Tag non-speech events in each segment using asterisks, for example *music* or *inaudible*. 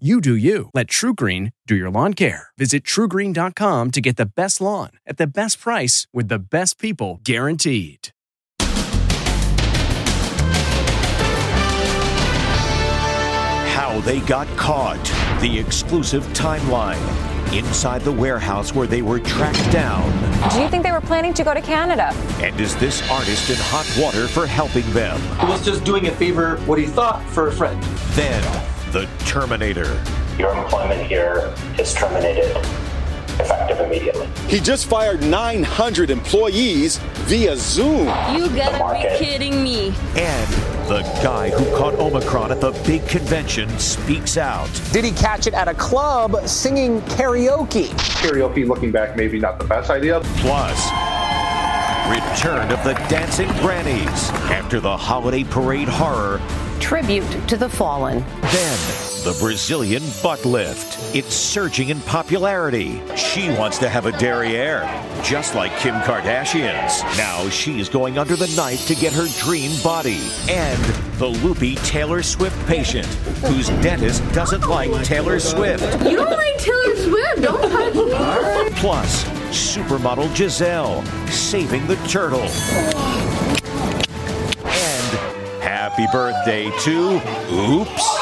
You do you. Let TrueGreen do your lawn care. Visit truegreen.com to get the best lawn at the best price with the best people guaranteed. How they got caught. The exclusive timeline. Inside the warehouse where they were tracked down. Do you think they were planning to go to Canada? And is this artist in hot water for helping them? He was just doing a favor, what he thought, for a friend. Then, the Terminator. Your employment here is terminated effective immediately. He just fired 900 employees via Zoom. You gotta be kidding me. And the guy who caught Omicron at the big convention speaks out. Did he catch it at a club singing karaoke? Karaoke, looking back, maybe not the best idea. Plus, return of the dancing grannies after the holiday parade horror. Tribute to the fallen. Then, the Brazilian butt lift. It's surging in popularity. She wants to have a derriere, just like Kim Kardashian's. Now she's going under the knife to get her dream body. And the loopy Taylor Swift patient, whose dentist doesn't like Taylor Swift. You don't like Taylor Swift? Don't touch me. Plus, supermodel Gisele saving the turtle. Happy birthday to Oops.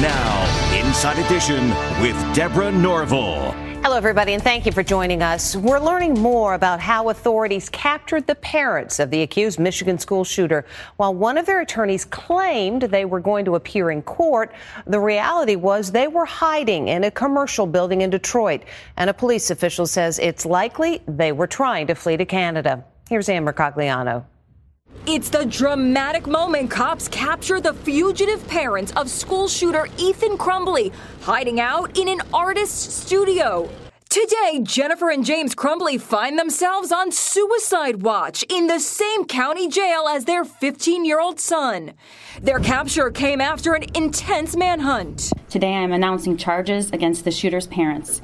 Now, Inside Edition with Deborah Norville. Hello, everybody, and thank you for joining us. We're learning more about how authorities captured the parents of the accused Michigan school shooter. While one of their attorneys claimed they were going to appear in court, the reality was they were hiding in a commercial building in Detroit. And a police official says it's likely they were trying to flee to Canada. Here's Ann Mercogliano. It's the dramatic moment cops capture the fugitive parents of school shooter Ethan Crumbley hiding out in an artist's studio. Today, Jennifer and James Crumbley find themselves on suicide watch in the same county jail as their 15 year old son. Their capture came after an intense manhunt. Today, I am announcing charges against the shooter's parents,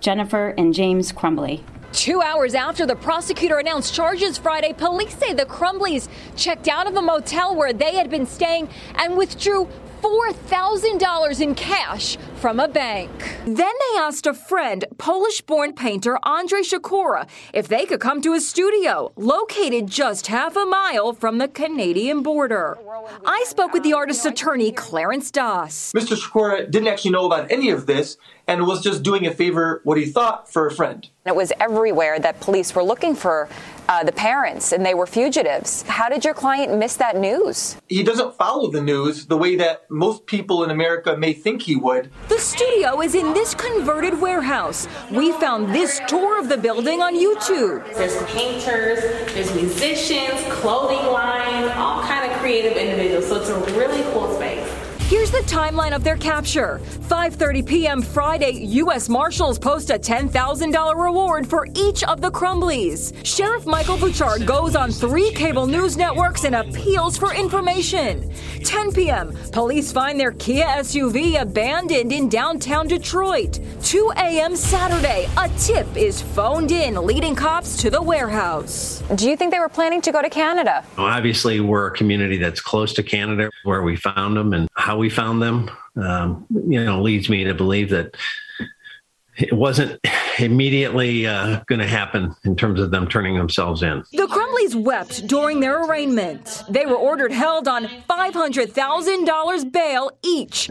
Jennifer and James Crumbley. Two hours after the prosecutor announced charges Friday, police say the Crumbleys checked out of a motel where they had been staying and withdrew $4,000 in cash from a bank. Then they asked a friend, Polish born painter Andrzej Sikora, if they could come to his studio, located just half a mile from the Canadian border. I spoke with the artist's attorney, Clarence Dass. Mr. Sikora didn't actually know about any of this and was just doing a favor, what he thought, for a friend. It was everywhere that police were looking for uh, the parents and they were fugitives. How did your client miss that news? He doesn't follow the news the way that most people in America may think he would. The studio is in this converted warehouse. We found this tour of the building on YouTube. There's painters, there's musicians, clothing lines, all kind of creative individuals. So it's a really cool space. Here's the timeline of their capture. 5:30 p.m. Friday, U.S. Marshals post a $10,000 reward for each of the Crumbleys. Sheriff Michael Bouchard goes on three cable news networks and appeals for information. 10 p.m. Police find their Kia SUV abandoned in downtown Detroit. 2 a.m. Saturday, a tip is phoned in, leading cops to the warehouse. Do you think they were planning to go to Canada? Obviously, we're a community that's close to Canada, where we found them and how we found them. Um, you know, leads me to believe that it wasn't immediately uh, going to happen in terms of them turning themselves in. The Crumbleys wept during their arraignment. They were ordered held on $500,000 bail each.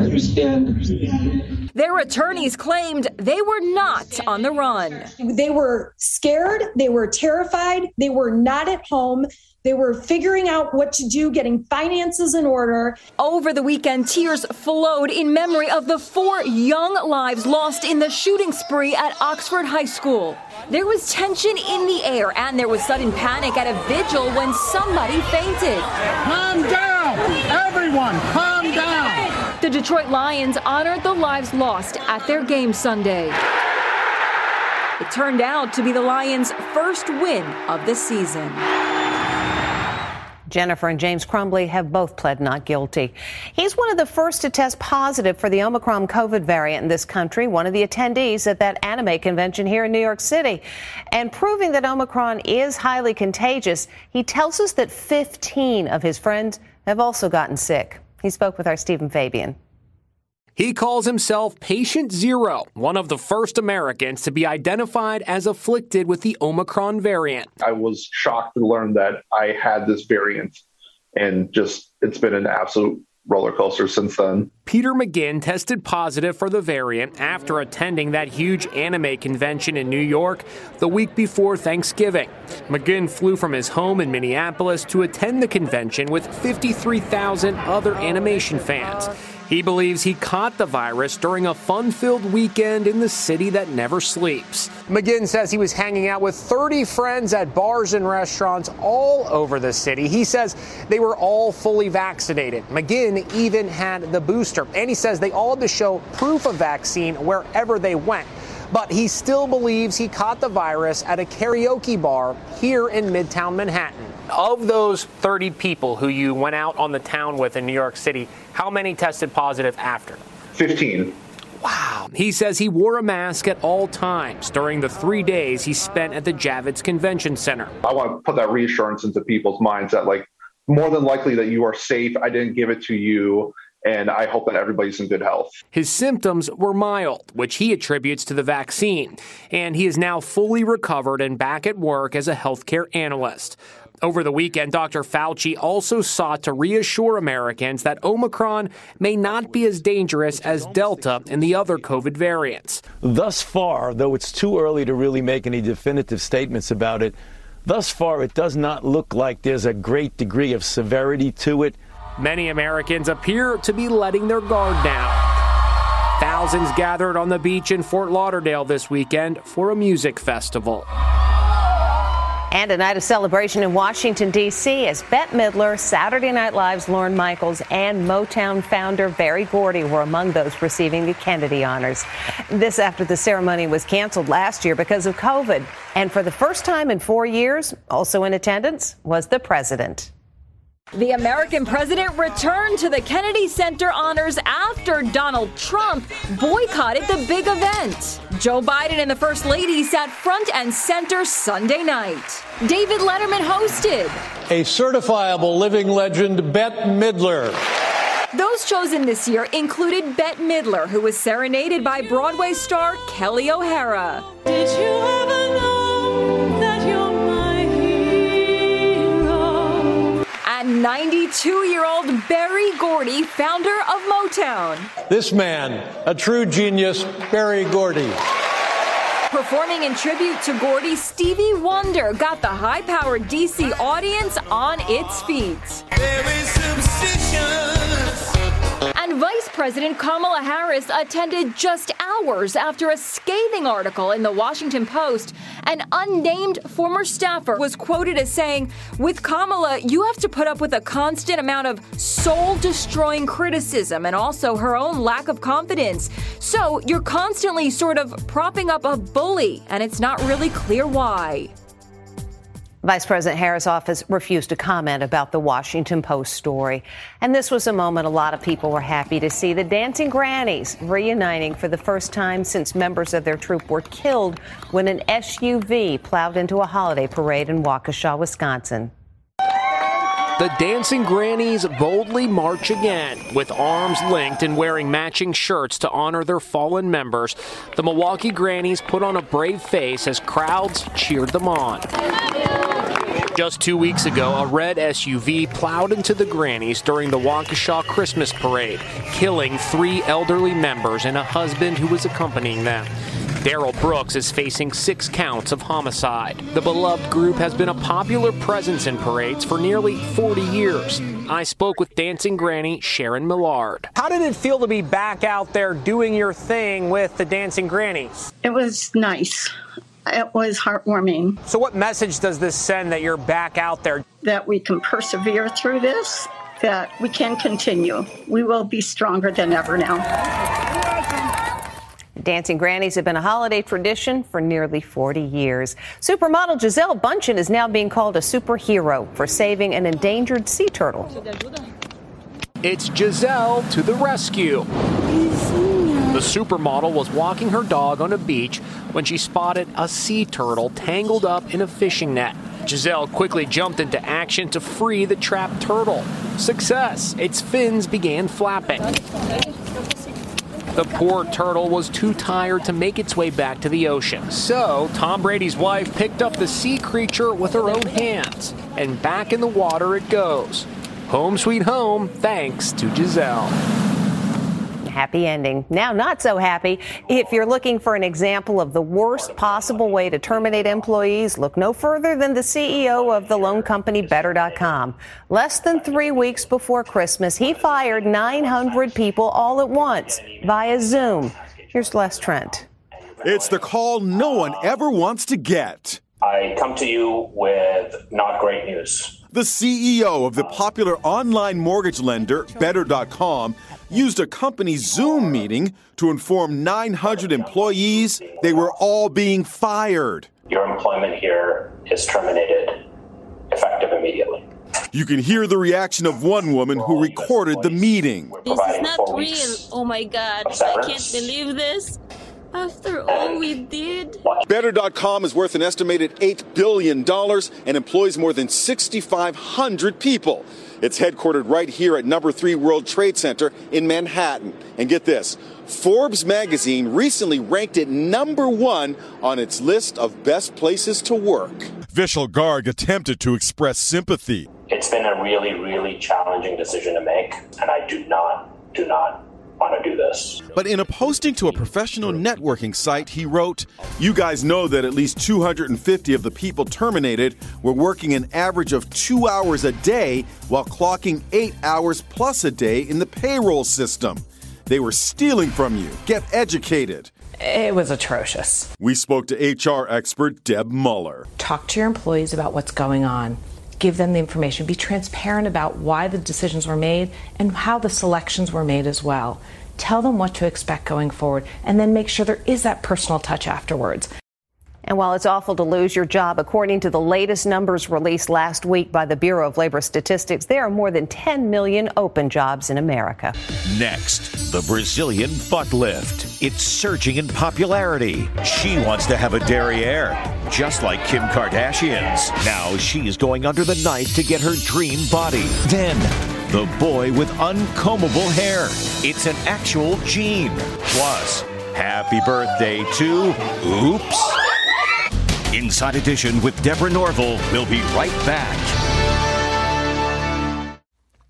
Their attorneys claimed they were not on the run. They were scared, they were terrified, they were not at home. They were figuring out what to do, getting finances in order. Over the weekend, tears flowed in memory of the four young lives lost in the shooting spree at Oxford High School. There was tension in the air, and there was sudden panic at a vigil when somebody fainted. Calm down! Everyone, calm down! The Detroit Lions honored the lives lost at their game Sunday. It turned out to be the Lions' first win of the season. Jennifer and James Crumbley have both pled not guilty. He's one of the first to test positive for the Omicron COVID variant in this country, one of the attendees at that anime convention here in New York City. And proving that Omicron is highly contagious, he tells us that 15 of his friends have also gotten sick. He spoke with our Stephen Fabian. He calls himself Patient Zero, one of the first Americans to be identified as afflicted with the Omicron variant. I was shocked to learn that I had this variant, and just it's been an absolute roller coaster since then. Peter McGinn tested positive for the variant after attending that huge anime convention in New York the week before Thanksgiving. McGinn flew from his home in Minneapolis to attend the convention with 53,000 other animation fans. He believes he caught the virus during a fun filled weekend in the city that never sleeps. McGinn says he was hanging out with 30 friends at bars and restaurants all over the city. He says they were all fully vaccinated. McGinn even had the booster, and he says they all had to show proof of vaccine wherever they went but he still believes he caught the virus at a karaoke bar here in Midtown Manhattan. Of those 30 people who you went out on the town with in New York City, how many tested positive after? 15. Wow. He says he wore a mask at all times during the three days he spent at the Javits Convention Center. I want to put that reassurance into people's minds that, like, more than likely that you are safe. I didn't give it to you and I hope that everybody's in good health. His symptoms were mild, which he attributes to the vaccine, and he is now fully recovered and back at work as a healthcare analyst. Over the weekend, Dr. Fauci also sought to reassure Americans that Omicron may not be as dangerous as Delta and the other COVID variants. Thus far, though it's too early to really make any definitive statements about it, thus far it does not look like there's a great degree of severity to it. Many Americans appear to be letting their guard down. Thousands gathered on the beach in Fort Lauderdale this weekend for a music festival. And a night of celebration in Washington, D.C. as Bette Midler, Saturday Night Live's Lorne Michaels, and Motown founder Berry Gordy were among those receiving the Kennedy honors. This after the ceremony was canceled last year because of COVID. And for the first time in four years, also in attendance was the president. The American president returned to the Kennedy Center honors after Donald Trump boycotted the big event. Joe Biden and the First Lady sat front and center Sunday night. David Letterman hosted. A certifiable living legend, Bette Midler. Those chosen this year included Bette Midler, who was serenaded by Broadway star Kelli O'Hara. 92 year old Berry Gordy, founder of Motown. This man, a true genius, Berry Gordy. Performing in tribute to Gordy, Stevie Wonder got the high powered DC audience on its feet. President Kamala Harris attended just hours after a scathing article in the Washington Post. An unnamed former staffer was quoted as saying, With Kamala, you have to put up with a constant amount of soul destroying criticism and also her own lack of confidence. So you're constantly sort of propping up a bully, and it's not really clear why. Vice President Harris' office refused to comment about the Washington Post story. And this was a moment a lot of people were happy to see the Dancing Grannies reuniting for the first time since members of their troupe were killed when an SUV plowed into a holiday parade in Waukesha, Wisconsin. The Dancing Grannies boldly march again, with arms linked and wearing matching shirts to honor their fallen members. The Milwaukee Grannies put on a brave face as crowds cheered them on. Just two weeks ago, a red SUV plowed into the Grannies during the Waukesha Christmas parade, killing three elderly members and a husband who was accompanying them. Darrell Brooks is facing six counts of homicide. The beloved group has been a popular presence in parades for nearly 40 years. I spoke with dancing granny Sharon Millard. How did it feel to be back out there doing your thing with the dancing grannies? It was nice. It was heartwarming. So, what message does this send that you're back out there? That we can persevere through this, that we can continue. We will be stronger than ever now. Dancing grannies have been a holiday tradition for nearly 40 years. Supermodel Gisele Bundchen is now being called a superhero for saving an endangered sea turtle. It's Gisele to the rescue. The supermodel was walking her dog on a beach when she spotted a sea turtle tangled up in a fishing net. Gisele quickly jumped into action to free the trapped turtle. Success! Its fins began flapping. The poor turtle was too tired to make its way back to the ocean. So, Tom Brady's wife picked up the sea creature with her own hands, and back in the water it goes. Home sweet home, thanks to Gisele. Happy ending. Now, not so happy. If you're looking for an example of the worst possible way to terminate employees, look no further than the CEO of the loan company Better.com. Less than three weeks before Christmas, he fired 900 people all at once via Zoom. Here's Les Trent. It's the call no one ever wants to get. I come to you with not great news. The CEO of the popular online mortgage lender, Better.com, used a company Zoom meeting to inform 900 employees they were all being fired. Your employment here is terminated effective immediately. You can hear the reaction of one woman who recorded the meeting. This is not real. Oh my God. I can't believe this. After all we did. Better.com is worth an estimated $8 billion and employs more than 6,500 people. It's headquartered right here at number three World Trade Center in Manhattan. And get this Forbes magazine recently ranked it number one on its list of best places to work. Vishal Garg attempted to express sympathy. It's been a really, really challenging decision to make, and I do not, do not want to do this. But in a posting to a professional networking site, he wrote, You guys know that at least 250 of the people terminated were working an average of two hours a day while clocking eight hours plus a day in the payroll system. They were stealing from you. Get educated. It was atrocious. We spoke to HR expert Deb Muller. Talk to your employees about what's going on. Give them the information. Be transparent about why the decisions were made and how the selections were made as well. Tell them what to expect going forward, and then make sure there is that personal touch afterwards. And while it's awful to lose your job, according to the latest numbers released last week by the Bureau of Labor Statistics, there are more than 10 million open jobs in America. Next, the Brazilian butt lift. It's surging in popularity. She wants to have a derriere, just like Kim Kardashian's. Now she's going under the knife to get her dream body. Then, the boy with uncombable hair. It's an actual gene. Plus, happy birthday to Oops. Inside Edition with Deborah Norville. We'll be right back.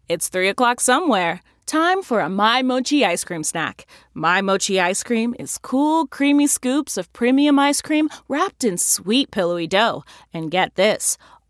It's 3 o'clock somewhere. Time for a My Mochi ice cream snack. My Mochi ice cream is cool, creamy scoops of premium ice cream wrapped in sweet, pillowy dough. And get this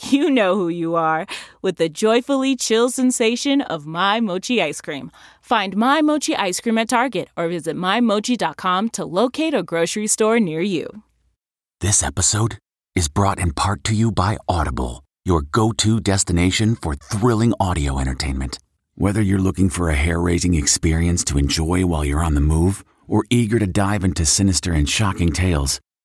you know who you are with the joyfully chill sensation of My Mochi ice cream. Find My Mochi ice cream at Target or visit MyMochi.com to locate a grocery store near you. This episode is brought in part to you by Audible, your go to destination for thrilling audio entertainment. Whether you're looking for a hair raising experience to enjoy while you're on the move or eager to dive into sinister and shocking tales,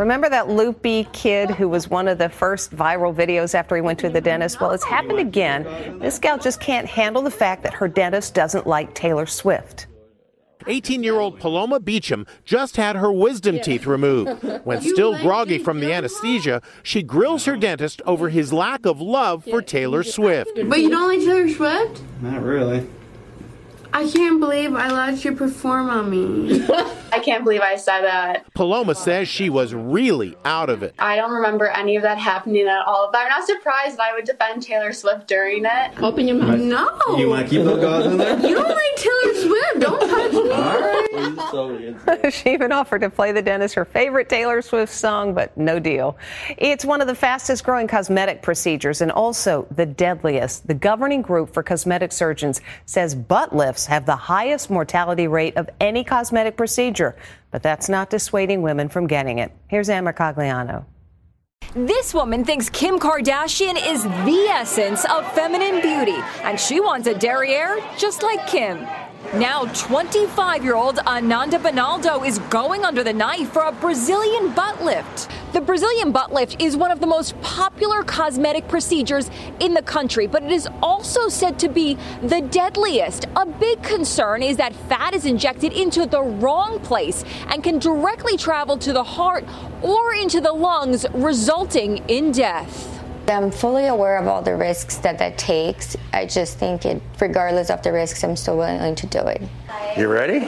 Remember that loopy kid who was one of the first viral videos after he went to the dentist? Well, it's happened again. This gal just can't handle the fact that her dentist doesn't like Taylor Swift. 18 year old Paloma Beecham just had her wisdom teeth removed. When *laughs* still groggy from the anesthesia, she grills her dentist over his lack of love for Taylor Swift. But you don't like Taylor Swift? Not really. I can't believe I let you perform on me. *laughs* I can't believe I said that. Paloma says she was really out of it. I don't remember any of that happening at all, but I'm not surprised that I would defend Taylor Swift during it. Open your mouth. No. You want to keep those gauze in there? You don't like Taylor Swift. Don't touch me. All right. she even offered to play the dentist her favorite Taylor Swift song, but no deal. It's one of the fastest growing cosmetic procedures and also the deadliest. The governing group for cosmetic surgeons says butt lifts have the highest mortality rate of any cosmetic procedure, but that's not dissuading women from getting it. Here's Ann Mercogliano. This woman thinks Kim Kardashian is the essence of feminine beauty, and she wants a derriere just like Kim. Now, 25 year old Ananda Bonaldo is going under the knife for a Brazilian butt lift. The Brazilian butt lift is one of the most popular cosmetic procedures in the country, but it is also said to be the deadliest. A big concern is that fat is injected into the wrong place and can directly travel to the heart or into the lungs, resulting in death. I'm fully aware of all the risks that that takes. I just think it, regardless of the risks, I'm still willing to do it. You ready?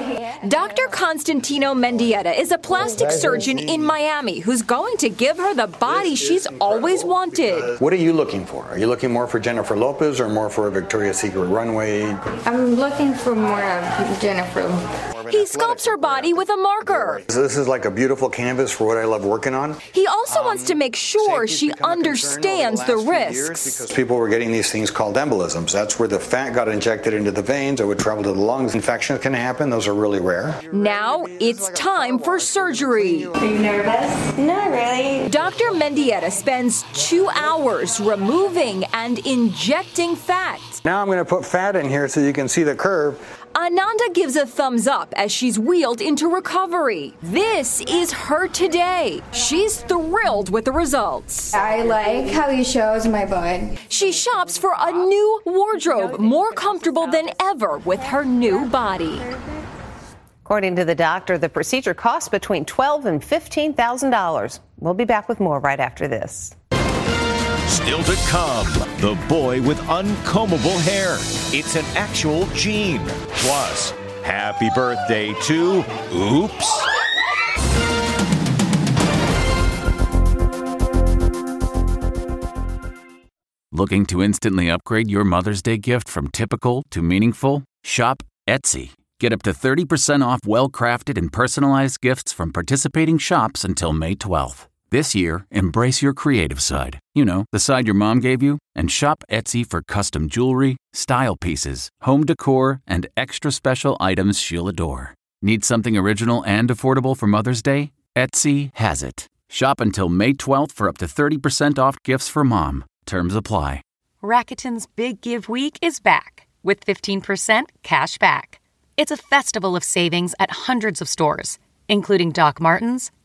Dr. Constantino Mendieta is a plastic surgeon in Miami who's going to give her the body she's always wanted. What are you looking for? Are you looking more for Jennifer Lopez or more for a Victoria's Secret runway? I'm looking for more of Jennifer. He sculpts her body with a marker. This is like a beautiful canvas for what I love working on. He also wants to make sure she understands the risks. Because people were getting these things called embolisms. That's where the fat got injected into the veins. It would travel to the lungs. Infections can happen. Those are really rare. Now it's time for surgery. Are you nervous? Not really. Dr. Mendieta spends two hours removing and injecting fat. Now I'm going to put fat in here so you can see the curve. Ananda gives a thumbs up as she's wheeled into recovery. This is her today. She's thrilled with the results. I like how he shows my butt. She shops for a new wardrobe, more comfortable than ever with her new body. According to the doctor, the procedure costs between twelve and fifteen thousand dollars. We'll be back with more right after this. Still to come, the boy with uncombable hair. It's an actual gene. Plus, happy birthday to Oops. Looking to instantly upgrade your Mother's Day gift from typical to meaningful? Shop Etsy. Get up to 30% off well crafted and personalized gifts from participating shops until May 12th. This year, embrace your creative side. You know, the side your mom gave you, and shop Etsy for custom jewelry, style pieces, home decor, and extra special items she'll adore. Need something original and affordable for Mother's Day? Etsy has it. Shop until May 12th for up to 30% off gifts for mom. Terms apply. Rakuten's Big Give Week is back with 15% cash back. It's a festival of savings at hundreds of stores, including Doc Martens,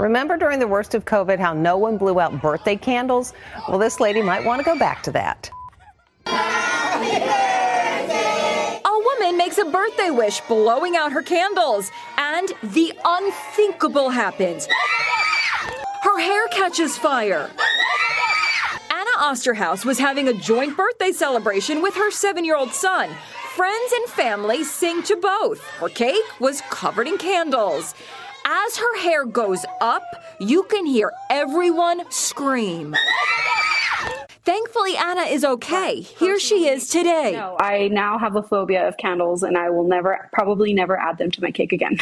Remember during the worst of COVID how no one blew out birthday candles? Well, this lady might want to go back to that. A woman makes a birthday wish, blowing out her candles. And the unthinkable happens. Her hair catches fire. Anna Osterhaus was having a joint birthday celebration with her seven year old son. Friends and family sing to both. Her cake was covered in candles. As her hair goes up, you can hear everyone scream. Thankfully, Anna is okay. Here she is today. No, I now have a phobia of candles and I will never, probably never add them to my cake again.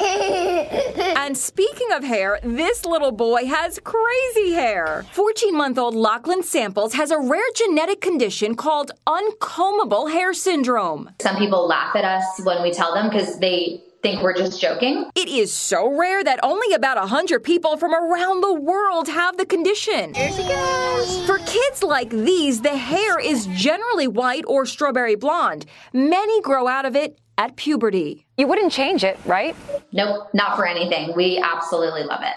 *laughs* and speaking of hair, this little boy has crazy hair. 14 month old Lachlan Samples has a rare genetic condition called uncombable hair syndrome. Some people laugh at us when we tell them because they think we're just joking. It is so rare that only about 100 people from around the world have the condition. Here she goes. For kids like these, the hair is generally white or strawberry blonde. Many grow out of it at puberty. You wouldn't change it, right? Nope, not for anything. We absolutely love it.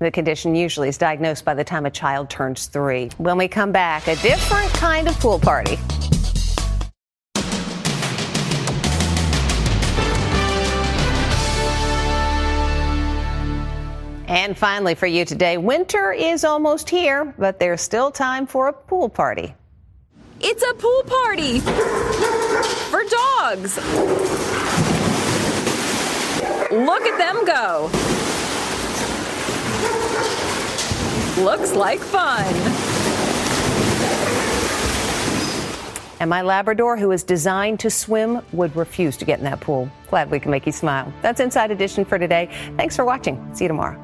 The condition usually is diagnosed by the time a child turns three. When we come back, a different kind of pool party. And finally, for you today, winter is almost here, but there's still time for a pool party. It's a pool party for dogs. Look at them go. Looks like fun. And my Labrador, who is designed to swim, would refuse to get in that pool. Glad we can make you smile. That's Inside Edition for today. Thanks for watching. See you tomorrow.